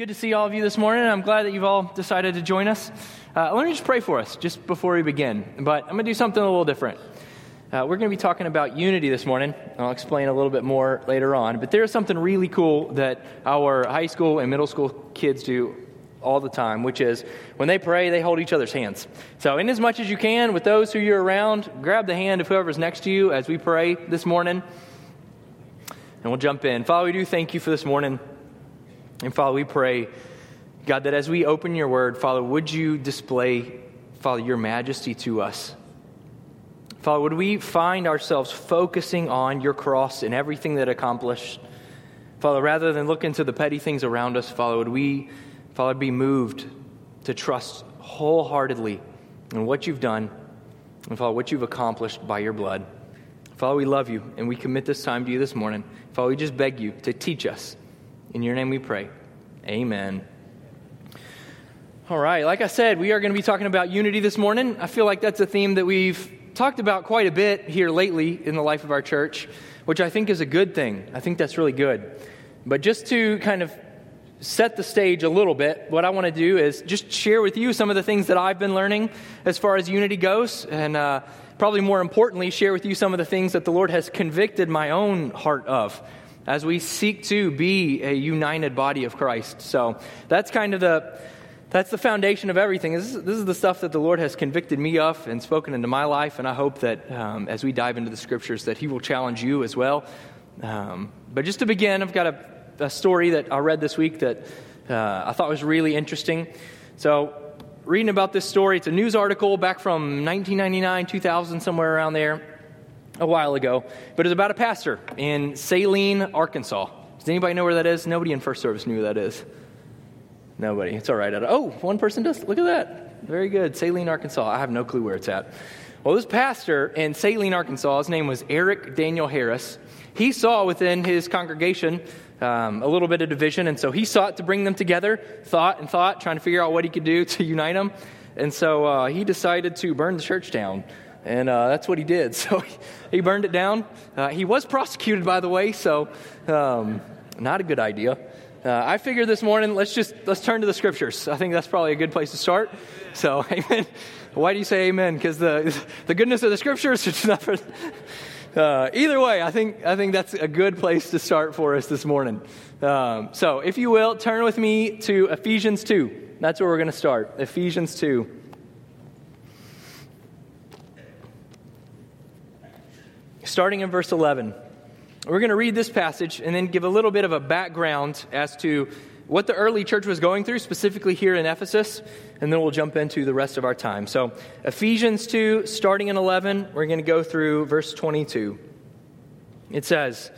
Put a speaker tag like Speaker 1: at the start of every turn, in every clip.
Speaker 1: good to see all of you this morning. I'm glad that you've all decided to join us. Uh, let me just pray for us just before we begin. But I'm going to do something a little different. Uh, we're going to be talking about unity this morning. I'll explain a little bit more later on. But there's something really cool that our high school and middle school kids do all the time, which is when they pray, they hold each other's hands. So, in as much as you can, with those who you're around, grab the hand of whoever's next to you as we pray this morning. And we'll jump in. Father, we do thank you for this morning. And Father, we pray, God, that as we open your word, Father, would you display, Father, your majesty to us? Father, would we find ourselves focusing on your cross and everything that accomplished? Father, rather than look into the petty things around us, Father, would we, Father, be moved to trust wholeheartedly in what you've done and, Father, what you've accomplished by your blood. Father, we love you and we commit this time to you this morning. Father, we just beg you to teach us in your name we pray. Amen. All right, like I said, we are going to be talking about unity this morning. I feel like that's a theme that we've talked about quite a bit here lately in the life of our church, which I think is a good thing. I think that's really good. But just to kind of set the stage a little bit, what I want to do is just share with you some of the things that I've been learning as far as unity goes, and uh, probably more importantly, share with you some of the things that the Lord has convicted my own heart of as we seek to be a united body of Christ. So that's kind of the that's the foundation of everything. This is, this is the stuff that the Lord has convicted me of and spoken into my life, and I hope that um, as we dive into the scriptures, that He will challenge you as well. Um, but just to begin, I've got a, a, story that I read this week that uh, I thought was really interesting. So, reading about this story, it's a news article back from 1999, 2000, somewhere around there a while ago, but it's about a pastor in Saline, Arkansas. Does anybody know where that is? Nobody in first service knew who that is. Nobody. It's all right. Oh, one person does. Look at that. Very good. Saline, Arkansas. I have no clue where it's at. Well, this pastor in Saline, Arkansas, his name was Eric Daniel Harris. He saw within his congregation um, a little bit of division, and so he sought to bring them together, thought and thought, trying to figure out what he could do to unite them. And so uh, he decided to burn the church down. And uh, that's what he did. So he burned it down. Uh, he was prosecuted, by the way, so um, not a good idea. Uh, I figured this morning, let's just let's turn to the scriptures. I think that's probably a good place to start. So, amen. Why do you say amen? Because the the goodness of the scriptures is not for. Uh, either way, I think I think that's a good place to start for us this morning. Um, so, if you will, turn with me to Ephesians two. That's where we're going to start. Ephesians two. Starting in verse 11. We're going to read this passage and then give a little bit of a background as to what the early church was going through, specifically here in Ephesus, and then we'll jump into the rest of our time. So, Ephesians 2, starting in 11, we're going to go through verse 22. It says,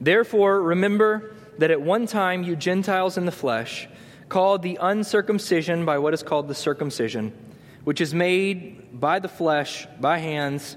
Speaker 1: Therefore, remember that at one time you Gentiles in the flesh, called the uncircumcision by what is called the circumcision, which is made by the flesh, by hands,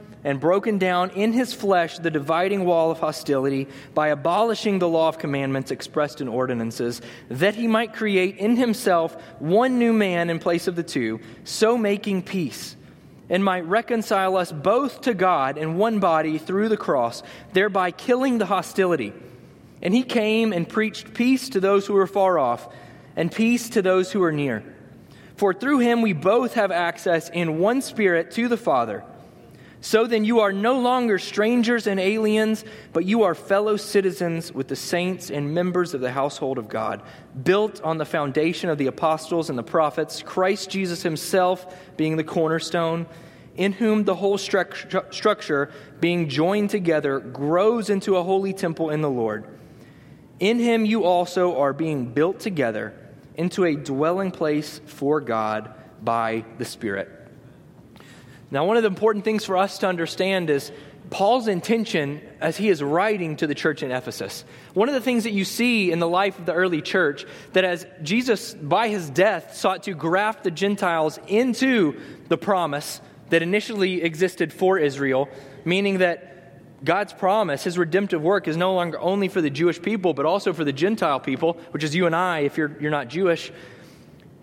Speaker 1: and broken down in his flesh the dividing wall of hostility by abolishing the law of commandments expressed in ordinances, that he might create in himself one new man in place of the two, so making peace, and might reconcile us both to God in one body through the cross, thereby killing the hostility. And he came and preached peace to those who were far off, and peace to those who are near. For through him we both have access in one spirit to the Father. So then, you are no longer strangers and aliens, but you are fellow citizens with the saints and members of the household of God, built on the foundation of the apostles and the prophets, Christ Jesus himself being the cornerstone, in whom the whole stru- structure, being joined together, grows into a holy temple in the Lord. In him you also are being built together into a dwelling place for God by the Spirit. Now, one of the important things for us to understand is Paul's intention as he is writing to the church in Ephesus. One of the things that you see in the life of the early church, that as Jesus, by his death, sought to graft the Gentiles into the promise that initially existed for Israel, meaning that God's promise, his redemptive work, is no longer only for the Jewish people, but also for the Gentile people, which is you and I if you're, you're not Jewish.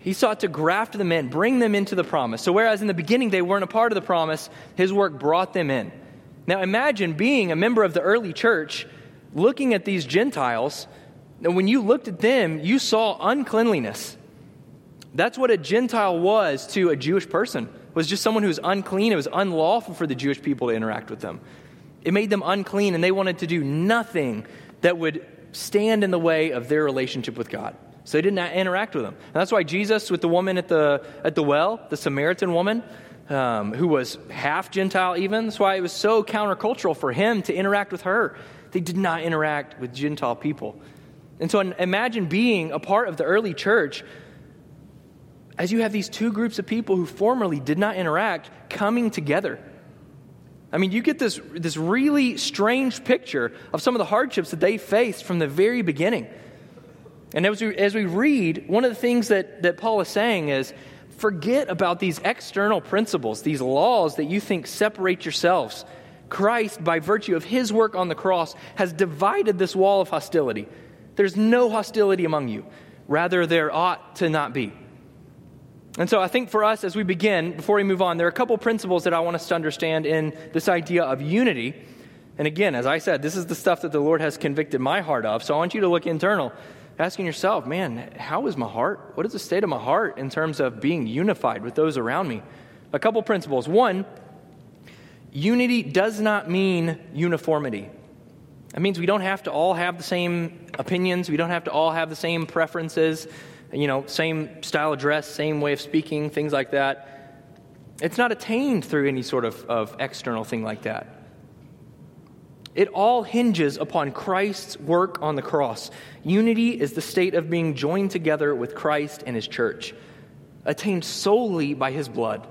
Speaker 1: He sought to graft them in, bring them into the promise. So, whereas in the beginning they weren't a part of the promise, his work brought them in. Now, imagine being a member of the early church, looking at these Gentiles, and when you looked at them, you saw uncleanliness. That's what a Gentile was to a Jewish person. Was just someone who was unclean. It was unlawful for the Jewish people to interact with them. It made them unclean, and they wanted to do nothing that would stand in the way of their relationship with God. So they didn't interact with them. And that's why Jesus, with the woman at the, at the well, the Samaritan woman, um, who was half Gentile even, that's why it was so countercultural for him to interact with her. They did not interact with Gentile people. And so imagine being a part of the early church as you have these two groups of people who formerly did not interact coming together. I mean, you get this, this really strange picture of some of the hardships that they faced from the very beginning. And as we, as we read, one of the things that, that Paul is saying is forget about these external principles, these laws that you think separate yourselves. Christ, by virtue of his work on the cross, has divided this wall of hostility. There's no hostility among you. Rather, there ought to not be. And so I think for us, as we begin, before we move on, there are a couple principles that I want us to understand in this idea of unity. And again, as I said, this is the stuff that the Lord has convicted my heart of. So I want you to look internal, asking yourself, man, how is my heart? What is the state of my heart in terms of being unified with those around me? A couple principles. One, unity does not mean uniformity. That means we don't have to all have the same opinions, we don't have to all have the same preferences you know, same style of dress, same way of speaking, things like that. It's not attained through any sort of, of external thing like that. It all hinges upon Christ's work on the cross. Unity is the state of being joined together with Christ and his church, attained solely by his blood.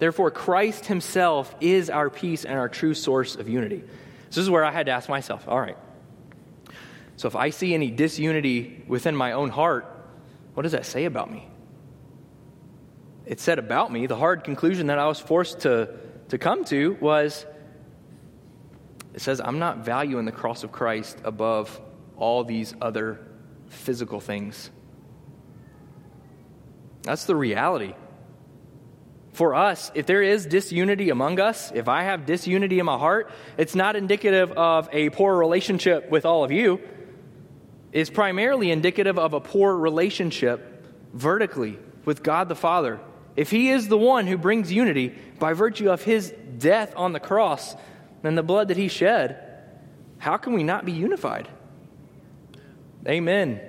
Speaker 1: Therefore, Christ himself is our peace and our true source of unity. So this is where I had to ask myself all right, so if I see any disunity within my own heart, what does that say about me? It said about me, the hard conclusion that I was forced to, to come to was it says, I'm not valuing the cross of Christ above all these other physical things. That's the reality. For us, if there is disunity among us, if I have disunity in my heart, it's not indicative of a poor relationship with all of you It's primarily indicative of a poor relationship vertically with God the Father. If He is the one who brings unity by virtue of His death on the cross and the blood that He shed, how can we not be unified? Amen.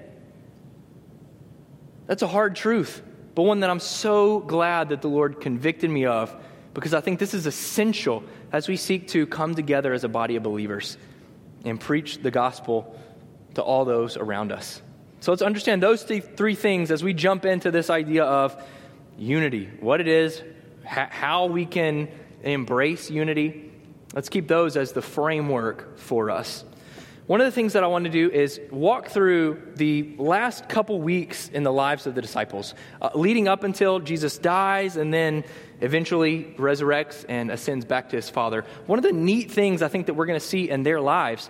Speaker 1: That's a hard truth, but one that I'm so glad that the Lord convicted me of because I think this is essential as we seek to come together as a body of believers and preach the gospel to all those around us. So let's understand those three things as we jump into this idea of unity what it is, how we can embrace unity. Let's keep those as the framework for us. One of the things that I want to do is walk through the last couple weeks in the lives of the disciples, uh, leading up until Jesus dies and then eventually resurrects and ascends back to his Father. One of the neat things I think that we're going to see in their lives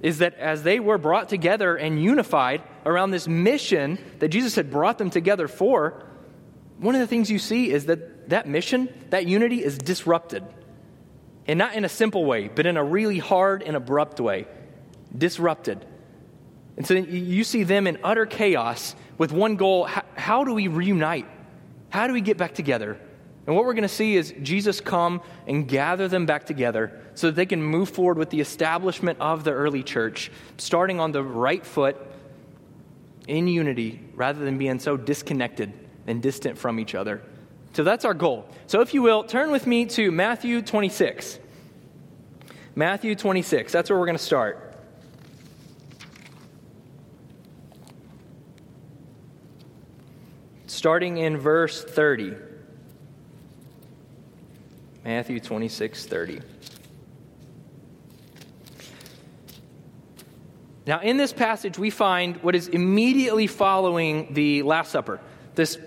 Speaker 1: is that as they were brought together and unified around this mission that Jesus had brought them together for, one of the things you see is that that mission, that unity is disrupted. And not in a simple way, but in a really hard and abrupt way. Disrupted. And so you see them in utter chaos with one goal how, how do we reunite? How do we get back together? And what we're going to see is Jesus come and gather them back together so that they can move forward with the establishment of the early church, starting on the right foot in unity rather than being so disconnected and distant from each other. So that's our goal. So if you will, turn with me to Matthew 26. Matthew 26, that's where we're going to start. Starting in verse 30. Matthew 26 30. Now, in this passage, we find what is immediately following the Last Supper. This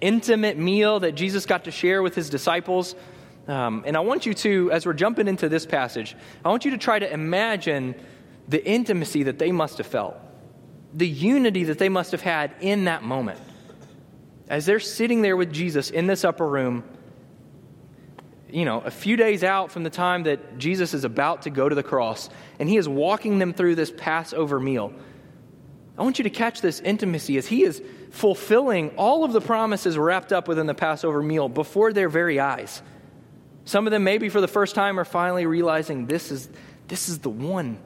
Speaker 1: intimate meal that Jesus got to share with his disciples. Um, and I want you to, as we're jumping into this passage, I want you to try to imagine the intimacy that they must have felt, the unity that they must have had in that moment. As they're sitting there with Jesus in this upper room, you know, a few days out from the time that Jesus is about to go to the cross, and he is walking them through this Passover meal. I want you to catch this intimacy as he is fulfilling all of the promises wrapped up within the Passover meal before their very eyes. Some of them, maybe for the first time, are finally realizing this is, this is the one.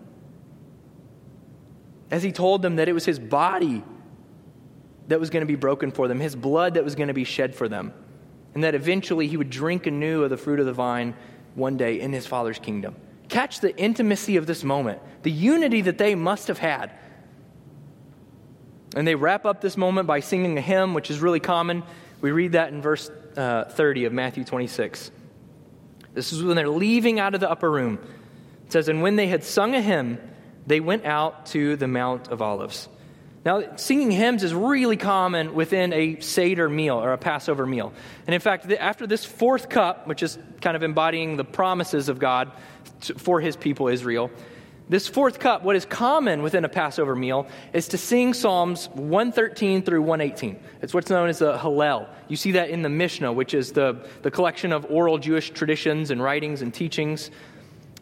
Speaker 1: As he told them that it was his body that was going to be broken for them, his blood that was going to be shed for them and that eventually he would drink anew of the fruit of the vine one day in his Father's kingdom. Catch the intimacy of this moment, the unity that they must have had. And they wrap up this moment by singing a hymn, which is really common. We read that in verse uh, 30 of Matthew 26. This is when they're leaving out of the upper room. It says, And when they had sung a hymn, they went out to the Mount of Olives. Now, singing hymns is really common within a Seder meal or a Passover meal. And in fact, after this fourth cup, which is kind of embodying the promises of God for his people Israel, this fourth cup, what is common within a Passover meal, is to sing Psalms 113 through 118. It's what's known as the Hallel. You see that in the Mishnah, which is the, the collection of oral Jewish traditions and writings and teachings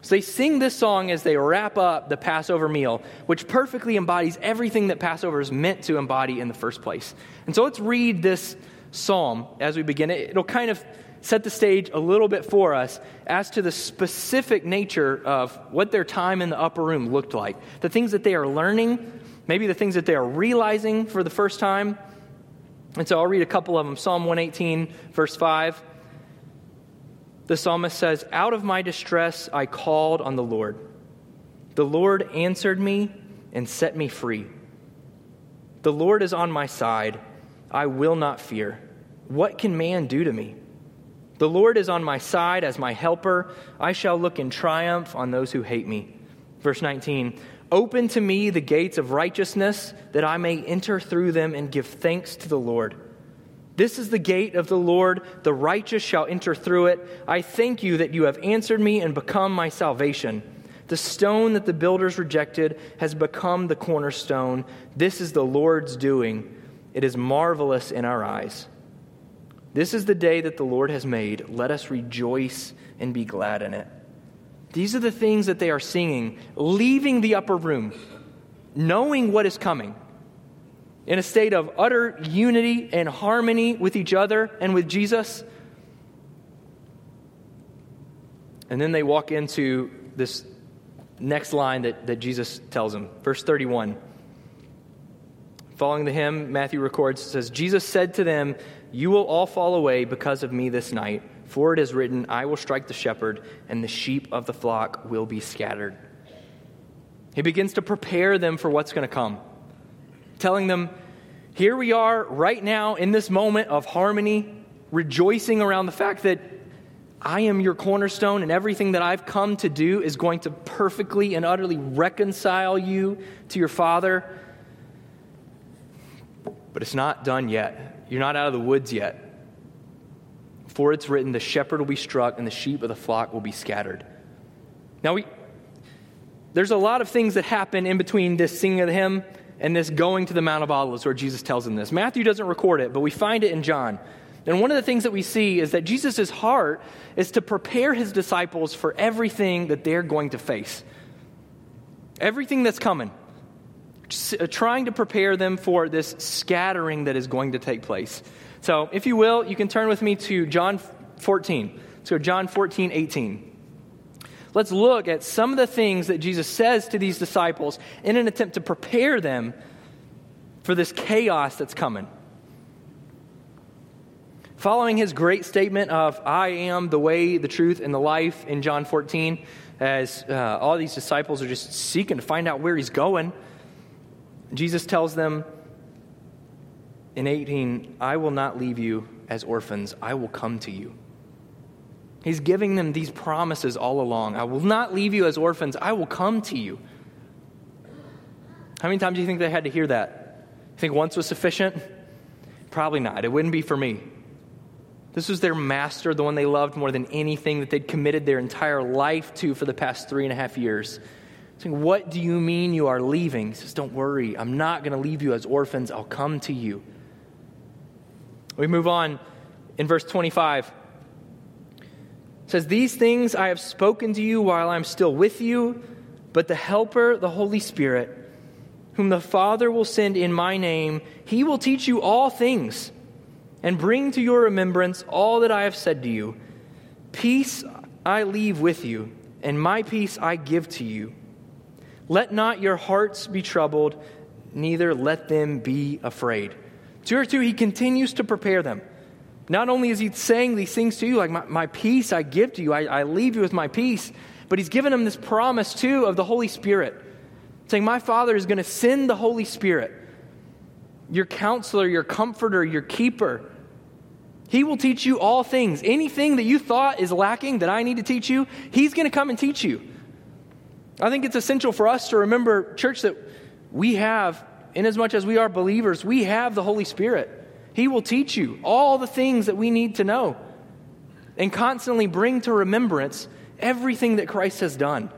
Speaker 1: so they sing this song as they wrap up the Passover meal, which perfectly embodies everything that Passover is meant to embody in the first place. And so let's read this psalm as we begin. it. It'll kind of set the stage a little bit for us as to the specific nature of what their time in the upper room looked like, the things that they are learning, maybe the things that they are realizing for the first time. And so I'll read a couple of them Psalm 118, verse 5 the psalmist says, Out of my distress I called on the Lord. The Lord answered me and set me free. The Lord is on my side. I will not fear. What can man do to me? The Lord is on my side as my helper. I shall look in triumph on those who hate me. Verse 19 Open to me the gates of righteousness, that I may enter through them and give thanks to the Lord. This is the gate of the Lord. The righteous shall enter through it. I thank you that you have answered me and become my salvation. The stone that the builders rejected has become the cornerstone. This is the Lord's doing. It is marvelous in our eyes. This is the day that the Lord has made. Let us rejoice and be glad in it. These are the things that they are singing, leaving the upper room, knowing what is coming in a state of utter unity and harmony with each other and with Jesus. And then they walk into this next line that, that Jesus tells them. Verse 31. Following the hymn, Matthew records, says, Jesus said to them, You will all fall away because of me this night, for it is written, I will strike the shepherd, and the sheep of the flock will be scattered. He begins to prepare them for what's going to come telling them, Here we are right now in this moment of harmony, rejoicing around the fact that I am your cornerstone and everything that I've come to do is going to perfectly and utterly reconcile you to your Father. But it's not done yet. You're not out of the woods yet. For it's written, the shepherd will be struck and the sheep of the flock will be scattered. Now, we, there's a lot of things that happen in between this singing of the hymn and this going to the Mount of Olives where Jesus tells them this. Matthew doesn't record it, but we find it in John. And one of the things that we see is that Jesus' heart is to prepare his disciples for everything that they're going to face. Everything that's coming. Uh, trying to prepare them for this scattering that is going to take place. So, if you will, you can turn with me to John 14. So, John 14, 18 let's look at some of the things that Jesus says to these disciples in an attempt to prepare them for this chaos that's coming. Following his great statement of, I am the way, the truth, and the life in John 14, as uh, all these disciples are just seeking to find out where he's going, Jesus tells them in 18, I will not leave you as orphans, I will come to you. He's giving them these promises all along. I will not leave you as orphans, I will come to you. How many times do you think they had to hear that? You think once was sufficient? Probably not. It wouldn't be for me. This was their master, the one they loved more than anything that they'd committed their entire life to for the past three and a half years. Saying, What do you mean you are leaving? He says, Don't worry. I'm not going to leave you as orphans. I'll come to you. We move on in verse 25. It says, These things I have spoken to you while I'm still with you, but the Helper, the Holy Spirit, whom the Father will send in my name, he will teach you all things and bring to your remembrance all that I have said to you. Peace I leave with you, and my peace I give to you. Let not your hearts be troubled, neither let them be afraid. Two or two, he continues to prepare them. Not only is he saying these things to you, like, my, my peace I give to you, I, I leave you with my peace, but he's given them this promise, too, of the Holy Spirit, saying, My Father is going to send the Holy Spirit, your counselor, your comforter, your keeper he will teach you all things. Anything that you thought is lacking that I need to teach you, He's going to come and teach you. I think it's essential for us to remember, church, that we have, in as much as we are believers, we have the Holy Spirit. He will teach you all the things that we need to know and constantly bring to remembrance everything that Christ has done.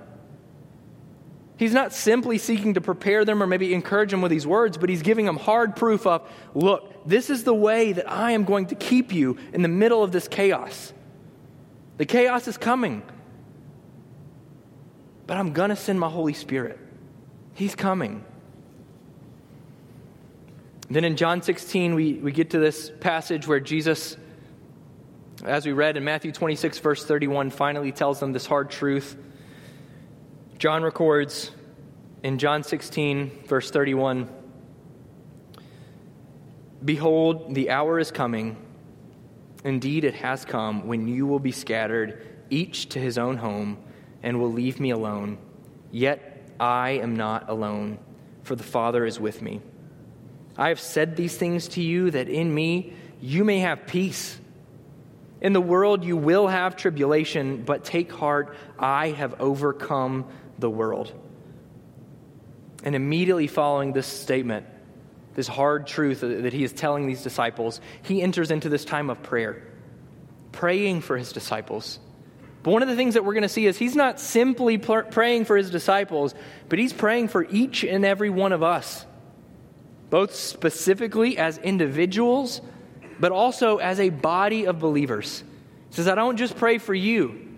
Speaker 1: He's not simply seeking to prepare them or maybe encourage them with these words, but he's giving them hard proof of look, this is the way that I am going to keep you in the middle of this chaos. The chaos is coming, but I'm going to send my Holy Spirit. He's coming. Then in John 16, we, we get to this passage where Jesus, as we read in Matthew 26, verse 31, finally tells them this hard truth. John records in John 16, verse 31 Behold, the hour is coming. Indeed, it has come when you will be scattered, each to his own home, and will leave me alone. Yet I am not alone, for the Father is with me. I have said these things to you that in me you may have peace. In the world you will have tribulation, but take heart, I have overcome the world. And immediately following this statement, this hard truth that he is telling these disciples, he enters into this time of prayer, praying for his disciples. But one of the things that we're going to see is he's not simply praying for his disciples, but he's praying for each and every one of us, both specifically as individuals, but also as a body of believers. He says, I don't just pray for you,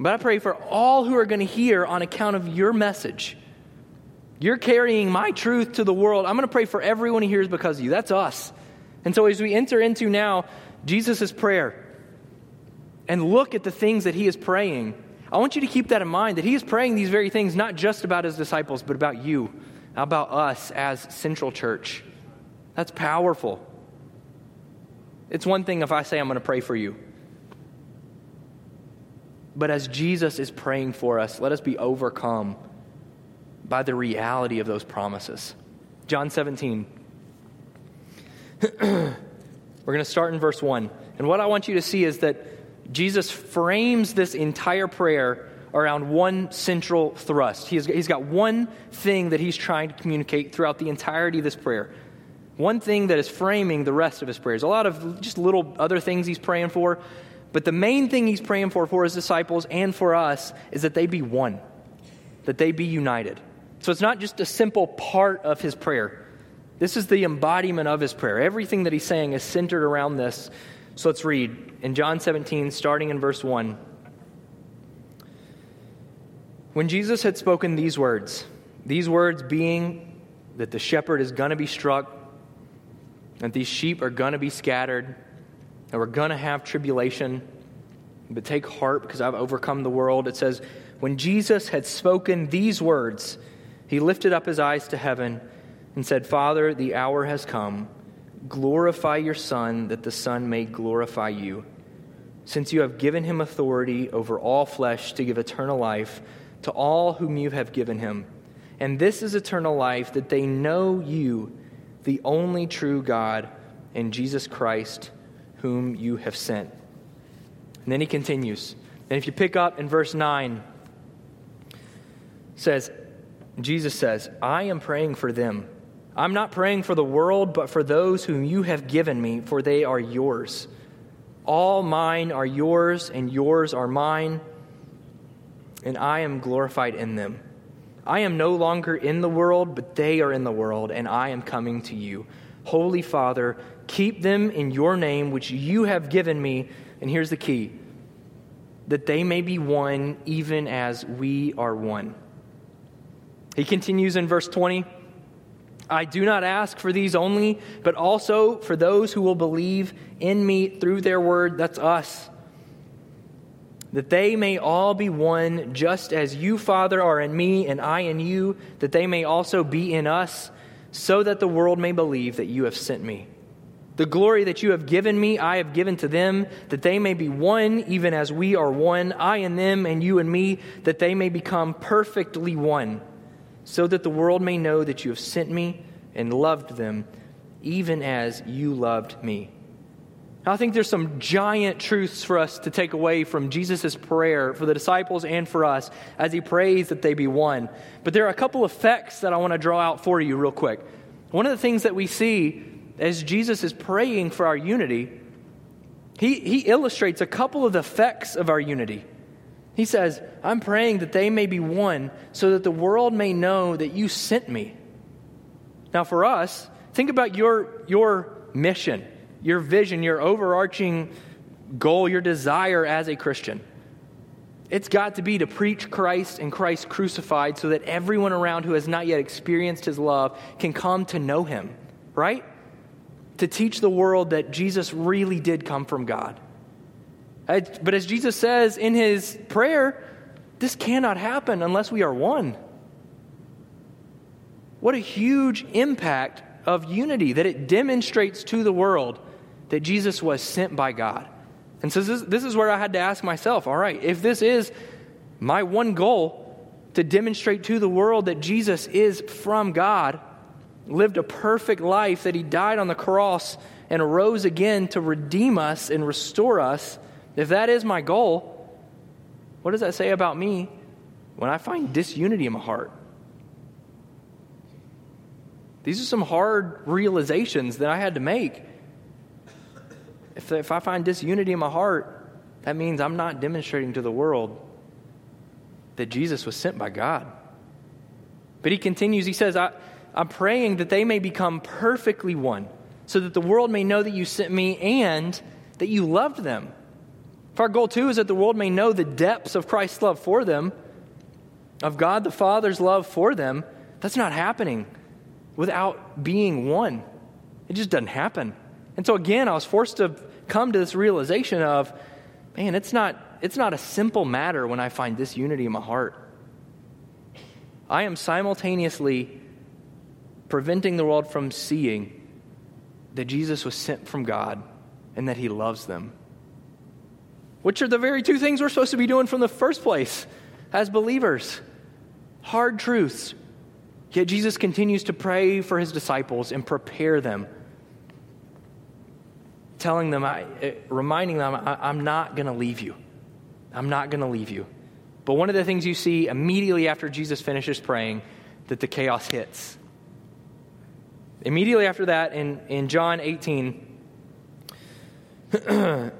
Speaker 1: but I pray for all who are going to hear on account of your message. You're carrying my truth to the world. I'm going to pray for everyone who hears because of you. That's us. And so as we enter into now Jesus' prayer and look at the things that he is praying, I want you to keep that in mind that he is praying these very things not just about his disciples, but about you, about us as Central Church. That's powerful. It's one thing if I say I'm going to pray for you. But as Jesus is praying for us, let us be overcome by the reality of those promises. John 17. We're going to start in verse 1. And what I want you to see is that Jesus frames this entire prayer around one central thrust. He has, he's got one thing that he's trying to communicate throughout the entirety of this prayer. One thing that is framing the rest of his prayers. A lot of just little other things he's praying for, but the main thing he's praying for for his disciples and for us is that they be one, that they be united. So it's not just a simple part of his prayer. This is the embodiment of his prayer. Everything that he's saying is centered around this. So let's read in John 17, starting in verse 1. When Jesus had spoken these words, these words being that the shepherd is going to be struck, that these sheep are going to be scattered, and we're going to have tribulation. But take heart because I've overcome the world. It says, When Jesus had spoken these words, he lifted up his eyes to heaven and said, Father, the hour has come. Glorify your Son, that the Son may glorify you. Since you have given him authority over all flesh to give eternal life to all whom you have given him. And this is eternal life, that they know you, the only true God, and Jesus Christ whom you have sent. And then he continues. And if you pick up in verse 9, says, Jesus says, I am praying for them. I'm not praying for the world, but for those whom you have given me, for they are yours. All mine are yours, and yours are mine, and I am glorified in them. I am no longer in the world, but they are in the world, and I am coming to you. Holy Father, keep them in your name, which you have given me. And here's the key that they may be one, even as we are one. He continues in verse 20. I do not ask for these only, but also for those who will believe in me through their word. That's us. That they may all be one, just as you, Father, are in me and I in you, that they may also be in us, so that the world may believe that you have sent me. The glory that you have given me, I have given to them, that they may be one, even as we are one, I and them, and you and me, that they may become perfectly one so that the world may know that you have sent me and loved them, even as you loved me. I think there's some giant truths for us to take away from Jesus' prayer for the disciples and for us as he prays that they be one. But there are a couple of effects that I want to draw out for you, real quick. One of the things that we see as Jesus is praying for our unity, he, he illustrates a couple of the effects of our unity. He says, I'm praying that they may be one so that the world may know that you sent me. Now, for us, think about your, your mission, your vision, your overarching goal, your desire as a Christian. It's got to be to preach Christ and Christ crucified so that everyone around who has not yet experienced his love can come to know him, right? To teach the world that Jesus really did come from God. But as Jesus says in his prayer, this cannot happen unless we are one. What a huge impact of unity that it demonstrates to the world that Jesus was sent by God. And so this, this is where I had to ask myself all right, if this is my one goal to demonstrate to the world that Jesus is from God, lived a perfect life, that he died on the cross and arose again to redeem us and restore us if that is my goal, what does that say about me when I find disunity in my heart? These are some hard realizations that I had to make. If, if I find disunity in my heart, that means I'm not demonstrating to the world that Jesus was sent by God. But he continues, he says, I, I'm praying that they may become perfectly one, so that the world may know that you sent me and that you loved them if our goal, too, is that the world may know the depths of Christ's love for them, of God the Father's love for them, that's not happening without being one. It just doesn't happen. And so, again, I was forced to come to this realization of, man, it's not, it's not a simple matter when I find this unity in my heart. I am simultaneously preventing the world from seeing that Jesus was sent from God and that he loves them which are the very two things we're supposed to be doing from the first place as believers. Hard truths. Yet Jesus continues to pray for his disciples and prepare them, telling them, eh, reminding them, I'm not going to leave you. I'm not going to leave you. But one of the things you see immediately after Jesus finishes praying, that the chaos hits. Immediately after that, in, in John 18,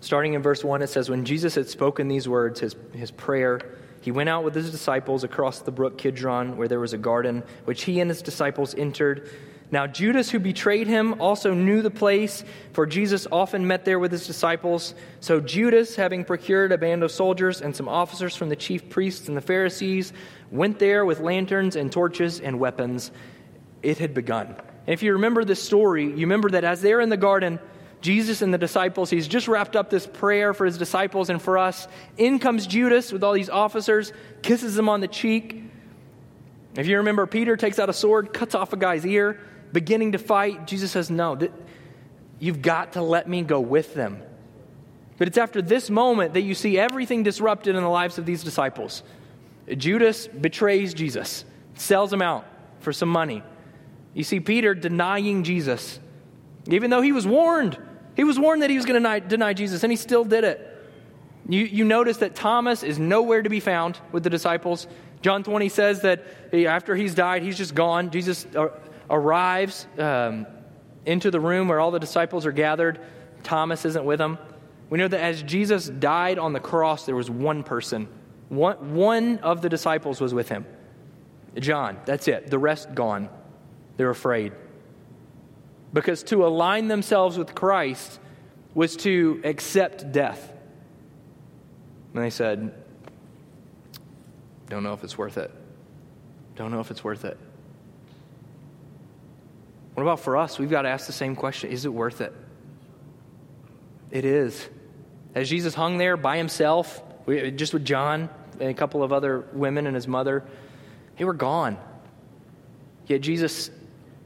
Speaker 1: Starting in verse 1, it says, When Jesus had spoken these words, his, his prayer, he went out with his disciples across the brook Kidron, where there was a garden, which he and his disciples entered. Now, Judas, who betrayed him, also knew the place, for Jesus often met there with his disciples. So, Judas, having procured a band of soldiers and some officers from the chief priests and the Pharisees, went there with lanterns and torches and weapons. It had begun. And if you remember this story, you remember that as they're in the garden, Jesus and the disciples, he's just wrapped up this prayer for his disciples and for us. In comes Judas with all these officers, kisses him on the cheek. If you remember, Peter takes out a sword, cuts off a guy's ear, beginning to fight. Jesus says, No, th- you've got to let me go with them. But it's after this moment that you see everything disrupted in the lives of these disciples. Judas betrays Jesus, sells him out for some money. You see Peter denying Jesus, even though he was warned. He was warned that he was going to deny, deny Jesus, and he still did it. You, you notice that Thomas is nowhere to be found with the disciples. John 20 says that after he's died, he's just gone. Jesus arrives um, into the room where all the disciples are gathered, Thomas isn't with them. We know that as Jesus died on the cross, there was one person. One, one of the disciples was with him. John, that's it. The rest gone. They're afraid. Because to align themselves with Christ was to accept death. And they said, Don't know if it's worth it. Don't know if it's worth it. What about for us? We've got to ask the same question Is it worth it? It is. As Jesus hung there by himself, just with John and a couple of other women and his mother, they were gone. Yet Jesus,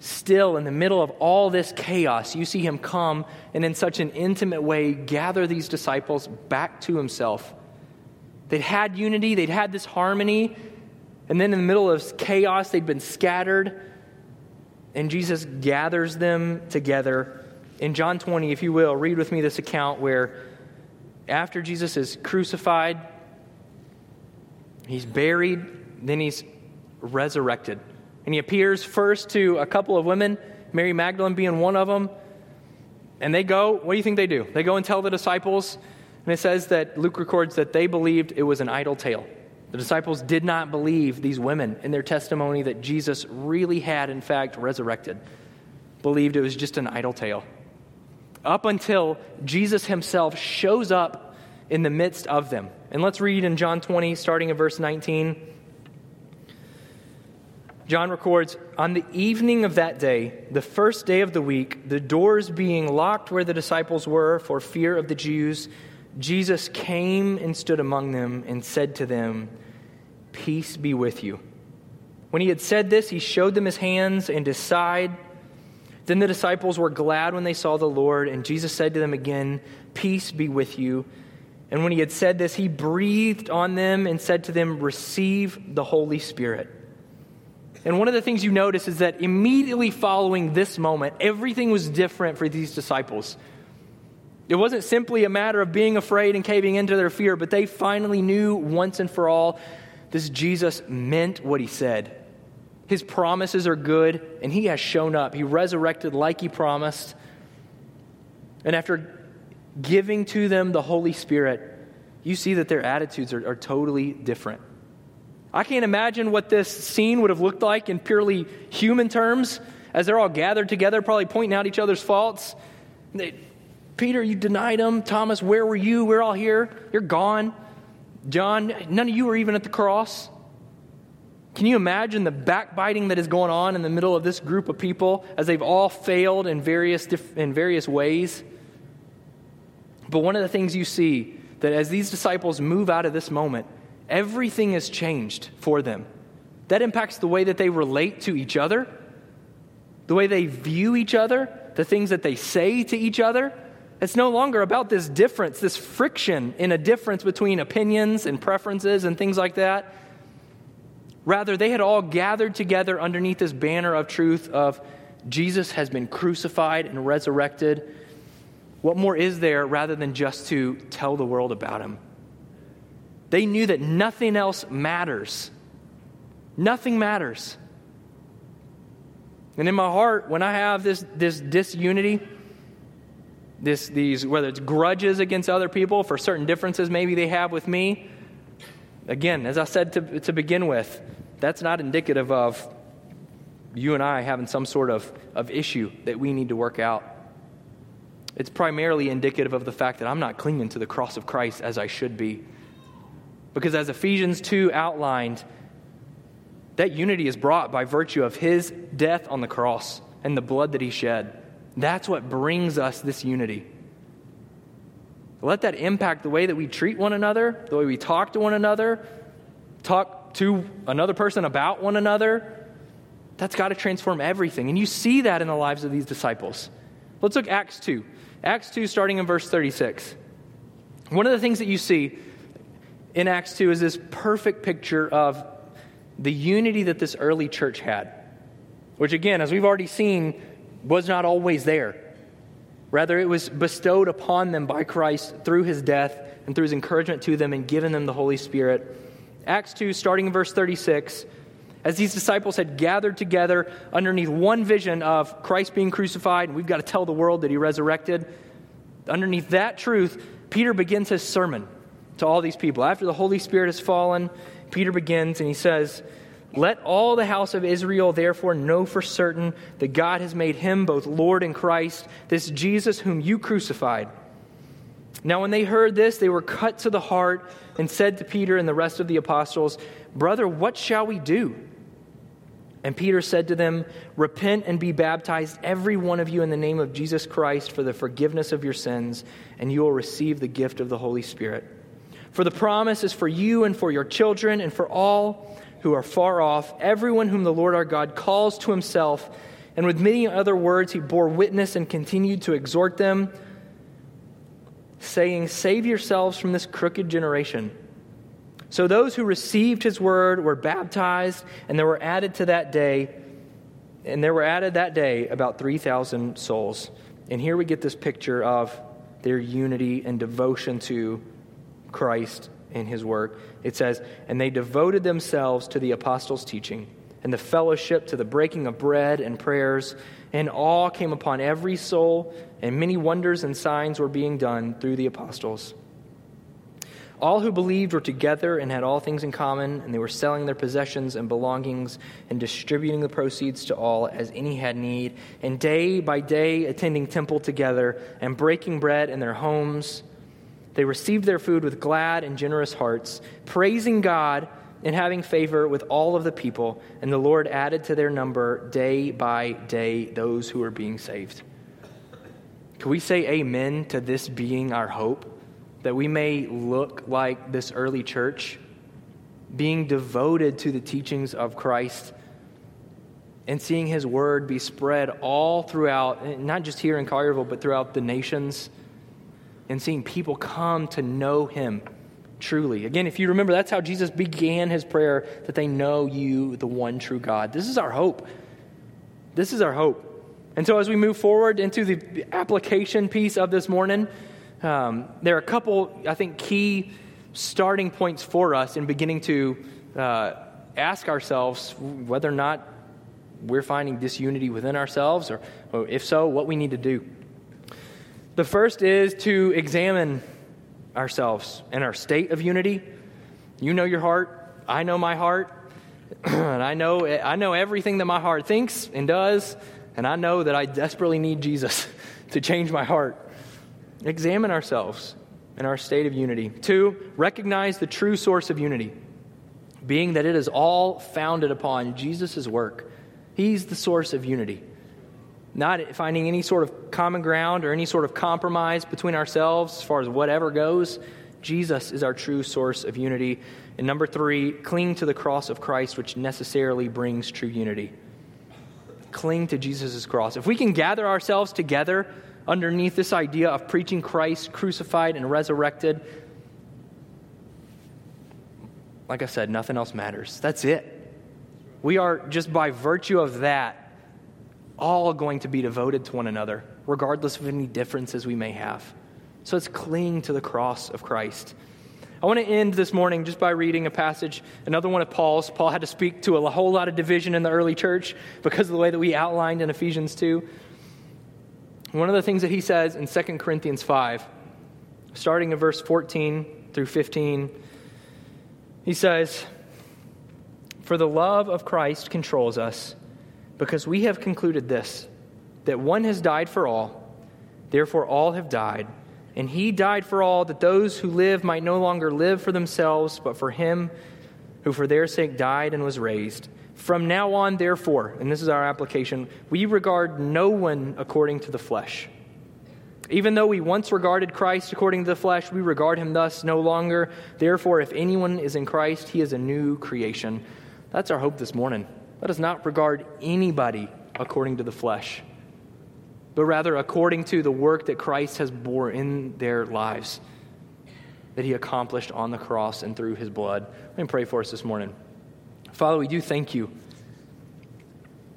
Speaker 1: still in the middle of all this chaos, you see him come and in such an intimate way gather these disciples back to himself. They'd had unity, they'd had this harmony, and then in the middle of chaos, they'd been scattered. And Jesus gathers them together. In John 20, if you will, read with me this account where after Jesus is crucified, he's buried, then he's resurrected. And he appears first to a couple of women, Mary Magdalene being one of them. And they go, what do you think they do? They go and tell the disciples, and it says that Luke records that they believed it was an idle tale. The disciples did not believe these women in their testimony that Jesus really had, in fact, resurrected. Believed it was just an idle tale. Up until Jesus himself shows up in the midst of them. And let's read in John 20, starting at verse 19. John records On the evening of that day, the first day of the week, the doors being locked where the disciples were for fear of the Jews, Jesus came and stood among them and said to them, Peace be with you. When he had said this, he showed them his hands and his side. Then the disciples were glad when they saw the Lord, and Jesus said to them again, Peace be with you. And when he had said this, he breathed on them and said to them, Receive the Holy Spirit. And one of the things you notice is that immediately following this moment, everything was different for these disciples. It wasn't simply a matter of being afraid and caving into their fear, but they finally knew once and for all this Jesus meant what he said. His promises are good, and he has shown up. He resurrected like he promised. And after giving to them the Holy Spirit, you see that their attitudes are, are totally different. I can't imagine what this scene would have looked like in purely human terms as they're all gathered together, probably pointing out each other's faults. They, Peter, you denied him. Thomas, where were you? We're all here. You're gone. John, none of you were even at the cross. Can you imagine the backbiting that is going on in the middle of this group of people as they've all failed in various, in various ways? But one of the things you see that as these disciples move out of this moment, everything has changed for them. That impacts the way that they relate to each other, the way they view each other, the things that they say to each other. It's no longer about this difference, this friction in a difference between opinions and preferences and things like that. Rather, they had all gathered together underneath this banner of truth of Jesus has been crucified and resurrected. What more is there rather than just to tell the world about him? They knew that nothing else matters. Nothing matters. And in my heart, when I have this, this disunity, this, these, whether it's grudges against other people for certain differences maybe they have with me. Again, as I said to, to begin with, that's not indicative of you and I having some sort of, of issue that we need to work out. It's primarily indicative of the fact that I'm not clinging to the cross of Christ as I should be. Because as Ephesians 2 outlined, that unity is brought by virtue of his death on the cross and the blood that he shed. That's what brings us this unity. Let that impact the way that we treat one another, the way we talk to one another, talk to another person about one another. That's got to transform everything. And you see that in the lives of these disciples. Let's look Acts 2. Acts 2, starting in verse 36. One of the things that you see in Acts 2 is this perfect picture of the unity that this early church had. Which, again, as we've already seen, was not always there. Rather, it was bestowed upon them by Christ through his death and through his encouragement to them and given them the Holy Spirit. Acts 2, starting in verse 36. As these disciples had gathered together underneath one vision of Christ being crucified, and we've got to tell the world that he resurrected, underneath that truth, Peter begins his sermon to all these people. After the Holy Spirit has fallen, Peter begins and he says, Let all the house of Israel therefore know for certain that God has made him both Lord and Christ, this Jesus whom you crucified. Now, when they heard this, they were cut to the heart and said to Peter and the rest of the apostles, Brother, what shall we do? And Peter said to them, Repent and be baptized, every one of you, in the name of Jesus Christ for the forgiveness of your sins, and you will receive the gift of the Holy Spirit. For the promise is for you and for your children and for all who are far off, everyone whom the Lord our God calls to himself. And with many other words, he bore witness and continued to exhort them, saying, Save yourselves from this crooked generation. So those who received his word were baptized, and there were added to that day, and there were added that day about 3,000 souls. And here we get this picture of their unity and devotion to Christ and his work. It says, And they devoted themselves to the apostles' teaching, and the fellowship, to the breaking of bread and prayers, and awe came upon every soul, and many wonders and signs were being done through the apostles. All who believed were together and had all things in common, and they were selling their possessions and belongings and distributing the proceeds to all as any had need, and day by day attending temple together and breaking bread in their homes. They received their food with glad and generous hearts, praising God and having favor with all of the people, and the Lord added to their number day by day those who were being saved. Can we say amen to this being our hope? that we may look like this early church, being devoted to the teachings of Christ and seeing his word be spread all throughout, not just here in Collierville, but throughout the nations, and seeing people come to know him truly. Again, if you remember, that's how Jesus began his prayer that they know you, the one true God. This is our hope. This is our hope. And so, as we move forward into the application piece of this morning, um, there are a couple, I think, key starting points for us in beginning to uh, ask ourselves whether or not we're finding disunity within ourselves, or, or if so, what we need to do. The first is to examine ourselves and our state of unity. You know your heart, I know my heart, and I know, I know everything that my heart thinks and does, and I know that I desperately need Jesus to change my heart examine ourselves and our state of unity. Two, recognize the true source of unity, being that it is all founded upon Jesus' work. He's the source of unity. Not finding any sort of common ground or any sort of compromise between ourselves as far as whatever goes. Jesus is our true source of unity. And number three, cling to the cross of Christ, which necessarily brings true unity. Cling to Jesus' cross. If we can gather ourselves together underneath this idea of preaching Christ crucified and resurrected, like I said, nothing else matters. That's it. We are, just by virtue of that, all going to be devoted to one another, regardless of any differences we may have. So let's cling to the cross of Christ. I want to end this morning just by reading a passage, another one of Paul's. Paul had to speak to a whole lot of division in the early church because of the way that we outlined in Ephesians 2. One of the things that he says in 2 Corinthians 5, starting in verse 14 through 15, he says, For the love of Christ controls us, because we have concluded this, that one has died for all, therefore all have died. And he died for all, that those who live might no longer live for themselves, but for him who for their sake died and was raised. From now on, therefore, and this is our application, we regard no one according to the flesh. Even though we once regarded Christ according to the flesh, we regard him thus no longer. Therefore, if anyone is in Christ, he is a new creation. That's our hope this morning. Let us not regard anybody according to the flesh, but rather according to the work that Christ has bore in their lives, that he accomplished on the cross and through his blood. Let me pray for us this morning. Father, we do thank you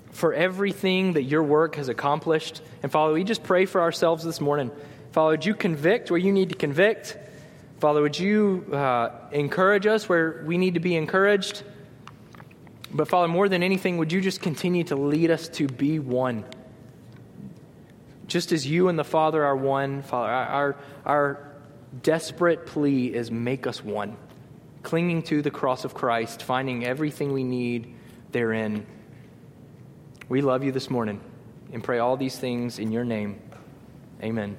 Speaker 1: for everything that your work has accomplished. And Father, we just pray for ourselves this morning. Father, would you convict where you need to convict? Father, would you uh, encourage us where we need to be encouraged? But Father, more than anything, would you just continue to lead us to be one? Just as you and the Father are one, Father, our, our desperate plea is make us one. Clinging to the cross of Christ, finding everything we need therein. We love you this morning and pray all these things in your name. Amen.